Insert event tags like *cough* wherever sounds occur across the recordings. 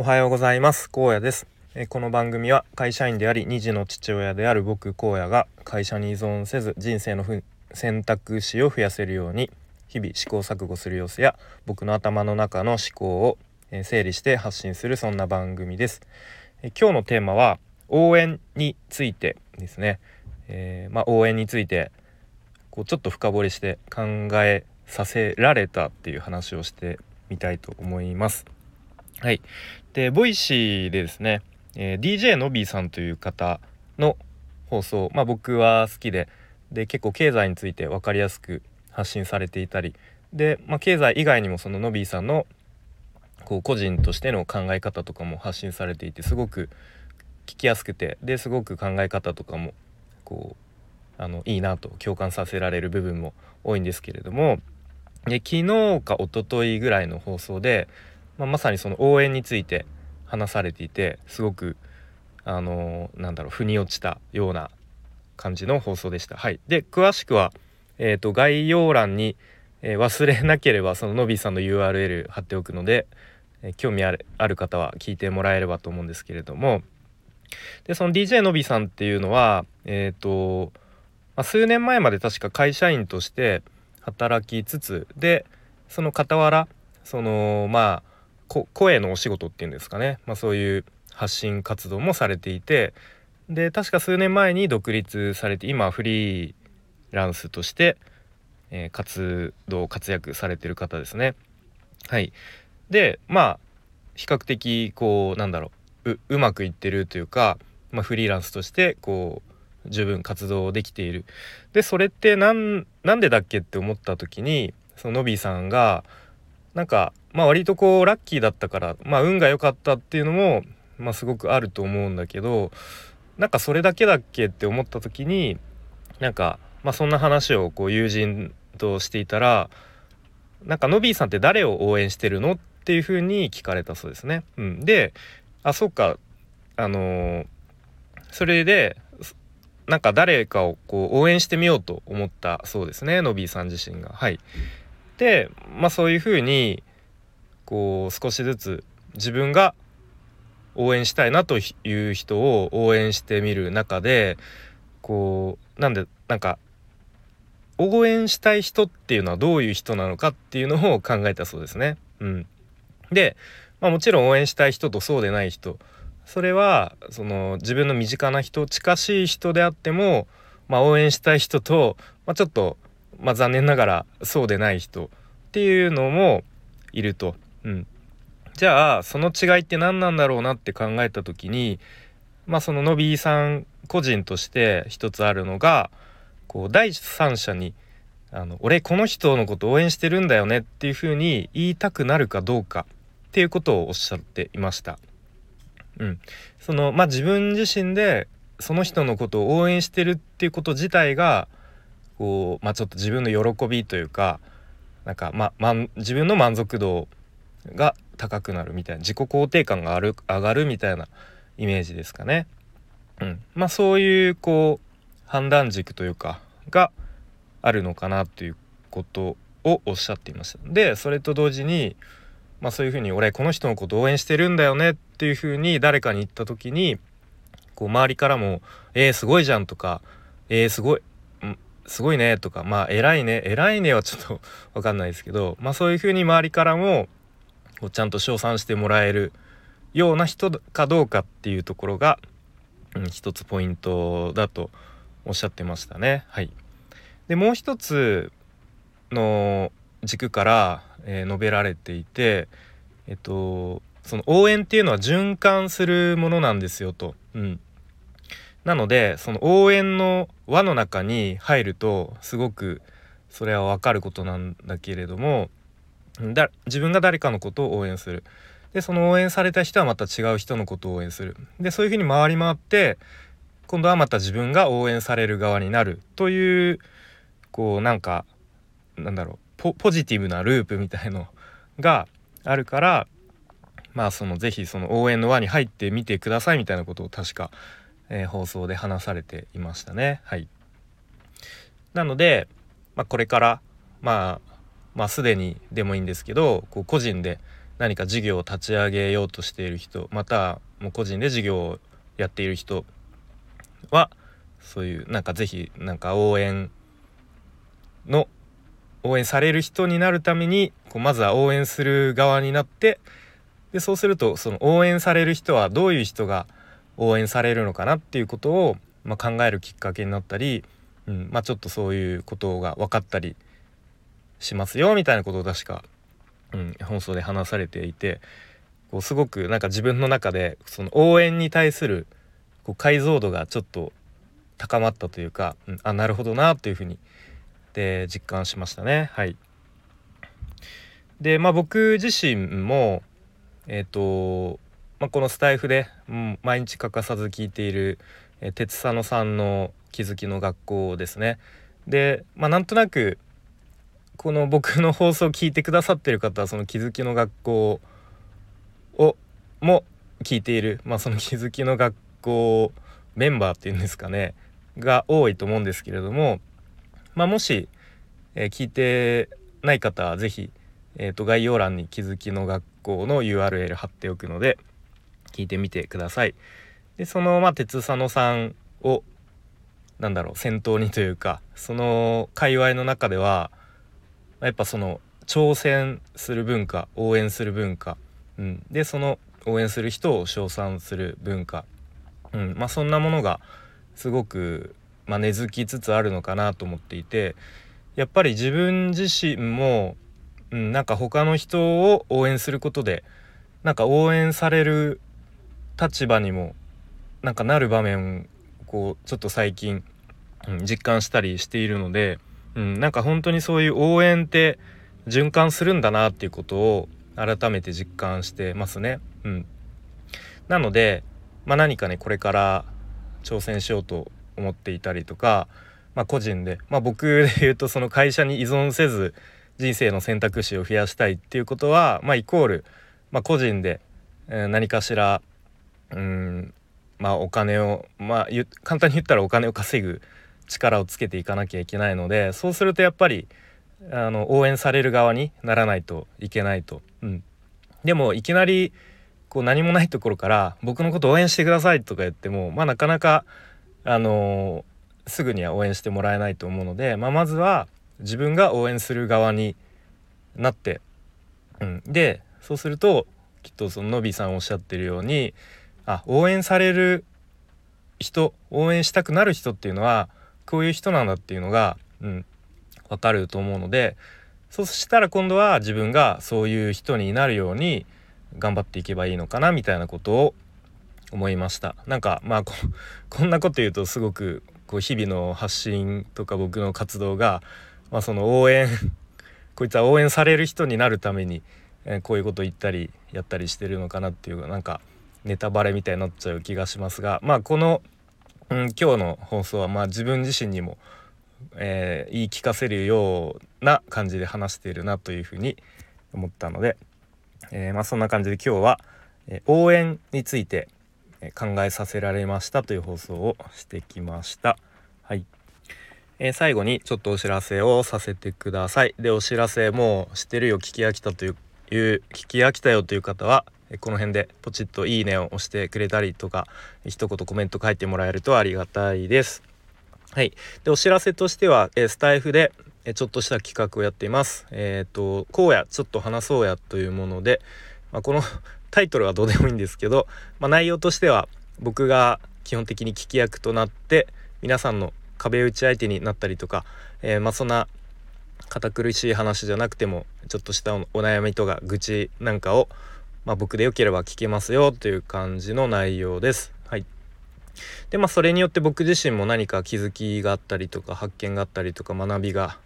おはようございます。荒野です。えこの番組は会社員であり2児の父親である僕荒野が会社に依存せず人生の選択肢を増やせるように日々試行錯誤する様子や僕の頭の中の思考を整理して発信するそんな番組です。え今日のテーマは応援についてですね、えー、まあ、応援についてこうちょっと深掘りして考えさせられたっていう話をしてみたいと思います。はい。で、 Voicy でですね、えー、DJ のびーさんという方の放送、まあ僕は好きで、で、結構経済について分かりやすく発信されていたり、で、まあ経済以外にもそののびーさんのこう個人としての考え方とかも発信されていて、すごく聞きやすくて、ですごく考え方とかもこう、あのいいなと共感させられる部分も多いんですけれどもで昨日か一昨日ぐらいの放送でまあ、まさにその応援について話されていてすごくあのー、なんだろう腑に落ちたような感じの放送でした。はい、で詳しくは、えーと、概要欄に、えー、忘れなければそののびさんの URL 貼っておくので、えー、興味あるある方は聞いてもらえればと思うんですけれどもでその DJ のびさんっていうのはえっ、ー、と、まあ、数年前まで確か会社員として働きつつでその傍らそのまあ声のお仕事っていうんですかね、まあ、そういう発信活動もされていてで確か数年前に独立されて今フリーランスとして、えー、活動活躍されてる方ですね。はいでまあ比較的こうなんだろううまくいってるというか、まあ、フリーランスとしてこう十分活動できている。でそれって何でだっけって思った時にそのノビーさんがなんかまあ割とこうラッキーだったからまあ運が良かったっていうのもまあすごくあると思うんだけどなんかそれだけだっけって思った時になんかまあそんな話をこう友人としていたらなんかノビーさんって誰を応援してるのっていうふうに聞かれたそうですね。うん、であそっかあのー、それでなんか誰かをこう応援してみようと思ったそうですねノビーさん自身が。はい、でまあそういうふうにこう少しずつ自分が応援したいなという人を応援してみる中でこうなんでなんか応援したい人っていうのはどういう人なのかっていうのを考えたそうですね。うん、で、まあ、もちろん応援したい人とそうでない人それはその自分の身近な人近しい人であっても、まあ、応援したい人と、まあ、ちょっと、まあ、残念ながらそうでない人っていうのもいると。うん、じゃあその違いって何なんだろうなって考えた時にまあそののびーさん個人として一つあるのがこう第三者にあの「俺この人のこと応援してるんだよね」っていうふうに言いたくなるかどうかっていうことをおっしゃっていました。うん、そのまあ自分自身でその人のことを応援してるっていうこと自体がこう、まあ、ちょっと自分の喜びというかなんか、まま、自分の満足度が高くなるみたいな自己肯定感がある上がるみたいなイメージですかね。うん、まあそういうこう判断軸というかがあるのかなということをおっしゃっていました。でそれと同時にまあそういうふうに俺この人のこと応援してるんだよねっていうふうに誰かに言った時にこう周りからも「えー、すごいじゃん」とか「えー、すごいすごいね」とか「まあ偉いね偉いね」はちょっと分かんないですけどまあそういうふうに周りからもをちゃんと称賛してもらえるような人かどうかっていうところが、うん、一つポイントだとおっしゃってましたね。はい、でもう一つの軸から、えー、述べられていて、えっと、その応援っていうのは循環するものなんですよと。うん、なのでその応援の輪の中に入るとすごくそれは分かることなんだけれどもだ自分が誰かのことを応援する。でその応援された人はまた違う人のことを応援する。でそういうふうに回り回って今度はまた自分が応援される側になるというこうなんかなんだろうポジティブなループみたいのがあるからまあその是非その応援の輪に入ってみてくださいみたいなことを確か、えー、放送で話されていましたね。はい、なので、まあ、これからまあまあすでにでもいいんですけどこう個人で、何か事業を立ち上げようとしている人またもう個人で事業をやっている人はそういうなんか是非なんか応援の応援される人になるためにこうまずは応援する側になってでそうするとその応援される人はどういう人が応援されるのかなっていうことを、まあ、考えるきっかけになったり、うんまあ、ちょっとそういうことが分かったりしますよみたいなことを確か、うん、放送で話されていてこうすごくなんか自分の中でその応援に対するこう解像度がちょっと高まったというか、うん、あなるほどなというふうにで実感しましたね。はい、でまあ僕自身もえっ、ー、と、まあ、このスタイフで、うん、毎日欠かさず聞いている、えー、鉄佐野さんの気づきの学校ですね。でまあなんとなくこの僕の放送を聞いてくださってる方はその気づきの学校をも聞いている、まあ、その気づきの学校メンバーっていうんですかねが多いと思うんですけれども、まあ、もし、えー、聞いてない方は是非、えー、と概要欄に気づきの学校の URL 貼っておくので聞いてみてください。でその、まあ、鉄佐野さんをなんだろう先頭にというかその界隈の中ではやっぱその挑戦する文化応援する文化、うん、でその応援する人を称賛する文化、うん。まあ、そんなものがすごく、まあ、根付きつつあるのかなと思っていてやっぱり自分自身も、うん、なんか他の人を応援することでなんか応援される立場にもなんかなる場面こうちょっと最近、うん、実感したりしているのでうん、なんか本当にそういう応援って循環するんだなっていうことを改めて実感してますね。うん、なので、まあ、何かねこれから挑戦しようと思っていたりとか、まあ、個人で、まあ、僕で言うとその会社に依存せず人生の選択肢を増やしたいっていうことは、まあ、イコール、まあ、個人で、えー、何かしらうんまあお金をまあ簡単に言ったらお金を稼ぐ力をつけていかなきゃいけないのでそうするとやっぱりあの応援される側にならないといけないと。うん、でもいきなりこう何もないところから「僕のこと応援してください」とか言ってもまあなかなかあのー、すぐには応援してもらえないと思うので、まあ、まずは自分が応援する側になって、うん、でそうするときっとそののびさんおっしゃってるようにあ応援される人応援したくなる人っていうのはこういう人なんだっていうのが、うん、分かると思うのでそしたら今度は自分がそういう人になるように頑張っていけばいいのかなみたいなことを思いました。なんかまあここんなこと言うとすごくこう日々の発信とか僕の活動が、まあ、その応援 *laughs* こいつは応援される人になるために、えー、こういうこと言ったりやったりしてるのかなっていうなんかネタバレみたいになっちゃう気がしますがまあこのうん、今日の放送はまあ自分自身にも、えー、言い聞かせるような感じで話しているなというふうに思ったので、えー、まあ、そんな感じで今日は、えー、応援について考えさせられましたという放送をしてきました。はい、えー、最後にちょっとお知らせをさせてください。でお知らせもう知ってるよ聞き飽きたという聞き飽きたよという方はこの辺でポチッといいねを押してくれたりとか一言コメント書いてもらえるとありがたいです。はい、でお知らせとしては、えスタイフでえちょっとした企画をやっています。えっ、ー、と「こうやちょっと話そうや」というもので、まあ、この *laughs* タイトルはどうでもいいんですけど、まあ、内容としては僕が基本的に聞き役となって皆さんの壁打ち相手になったりとか、えー、まあそんな堅苦しい話じゃなくてもちょっとしたお悩みとか愚痴なんかをまあ、僕でよければ聞けますよという感じの内容です。はい、でまあそれによって僕自身も何か気づきがあったりとか発見があったりとか学びが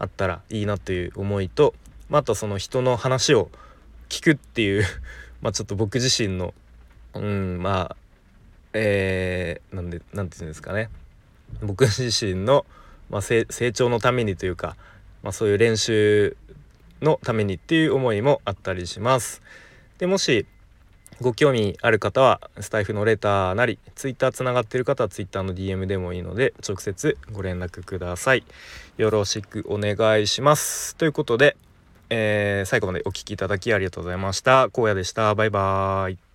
あったらいいなという思いと、まあ、あとその人の話を聞くっていう *laughs* まあちょっと僕自身のうんまあえー、なんでなんて言うんですかね僕自身の、まあ、成長のためにというか、まあ、そういう練習のためにっていう思いもあったりします。でもしご興味ある方はスタイフのレターなり Twitter つながってる方は Twitter の DM でもいいので直接ご連絡ください。よろしくお願いします。ということでえー、最後までお聴きいただきありがとうございました。荒野でした。バイバーイ。